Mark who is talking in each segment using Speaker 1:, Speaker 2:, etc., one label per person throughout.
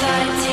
Speaker 1: flight.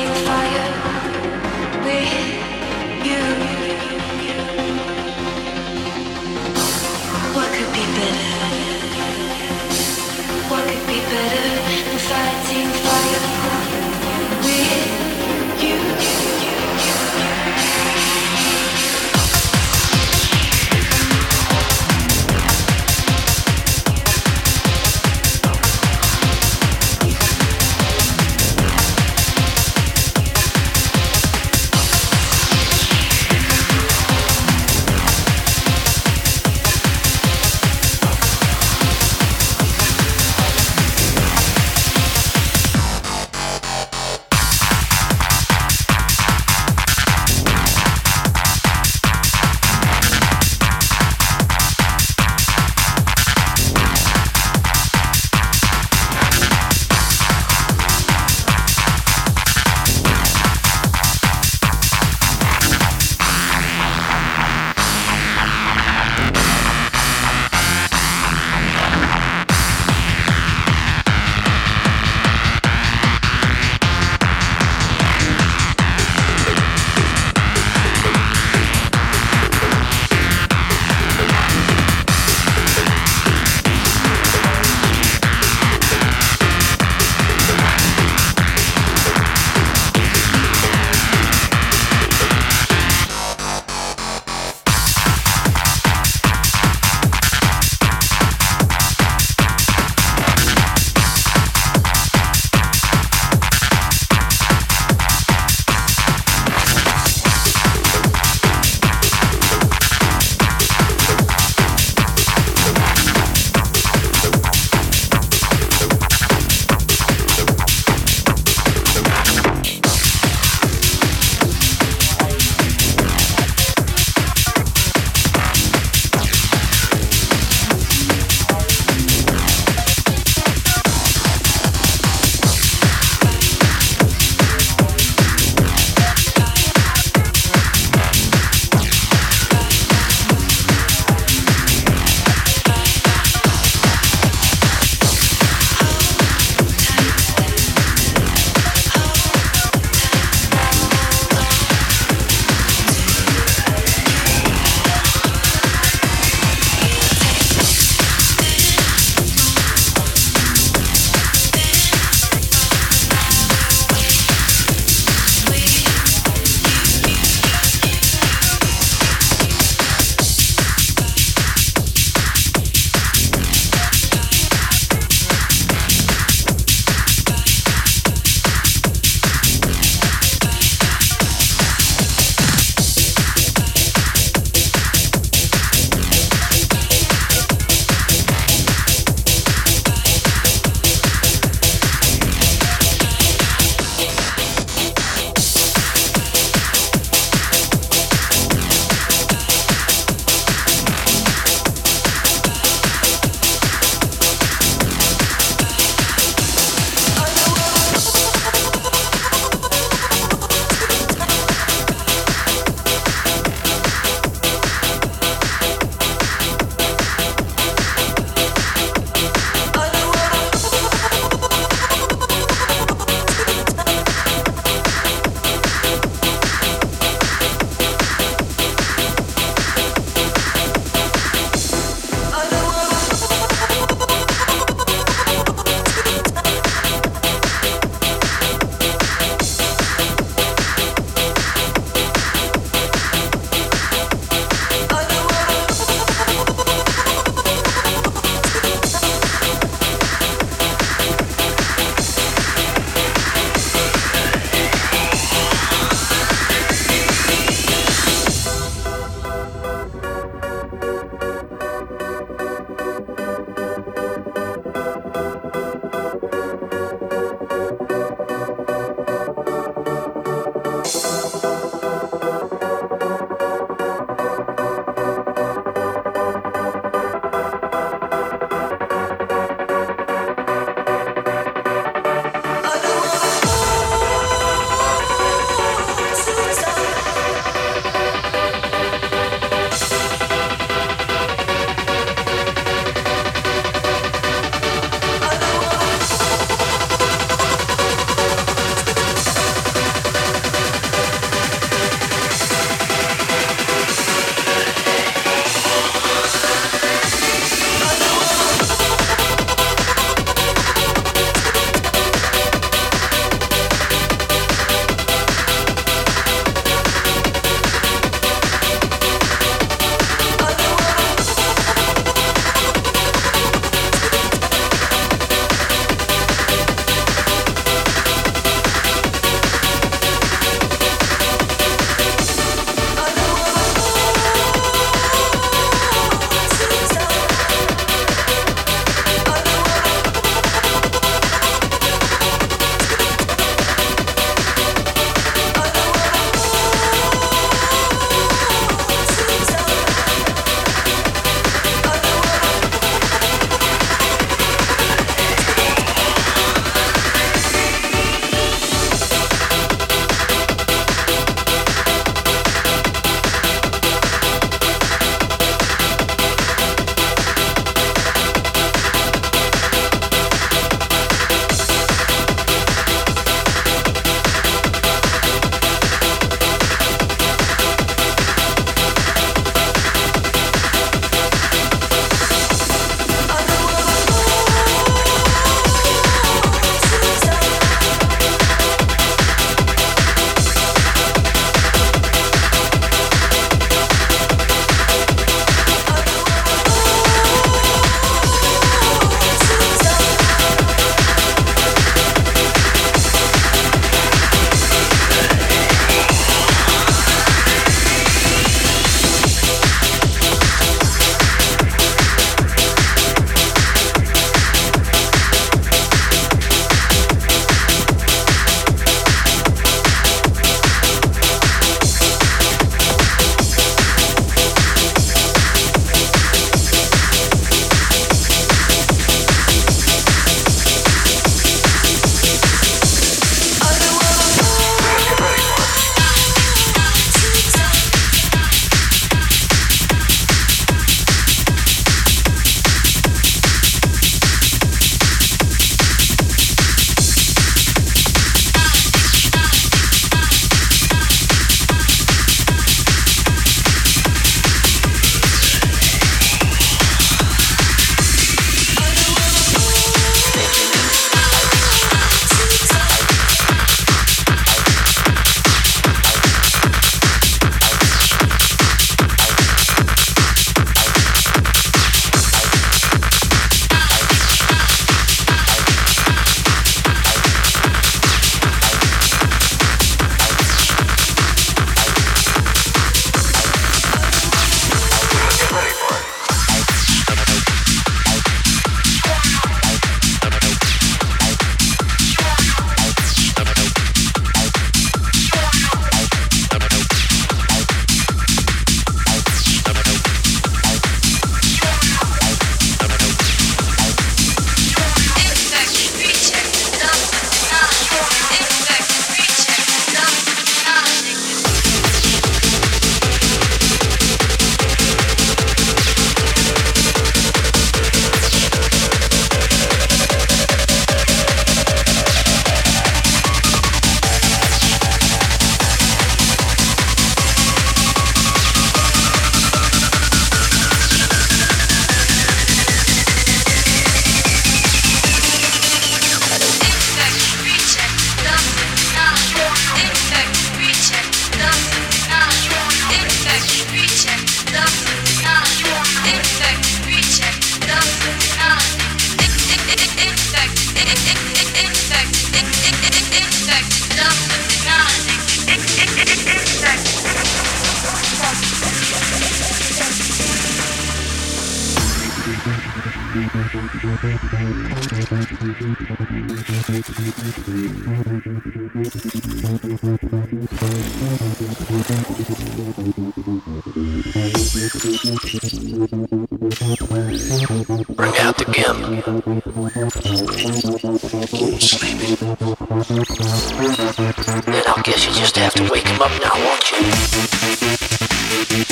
Speaker 2: I guess you just have to wake him up now, won't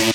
Speaker 2: you?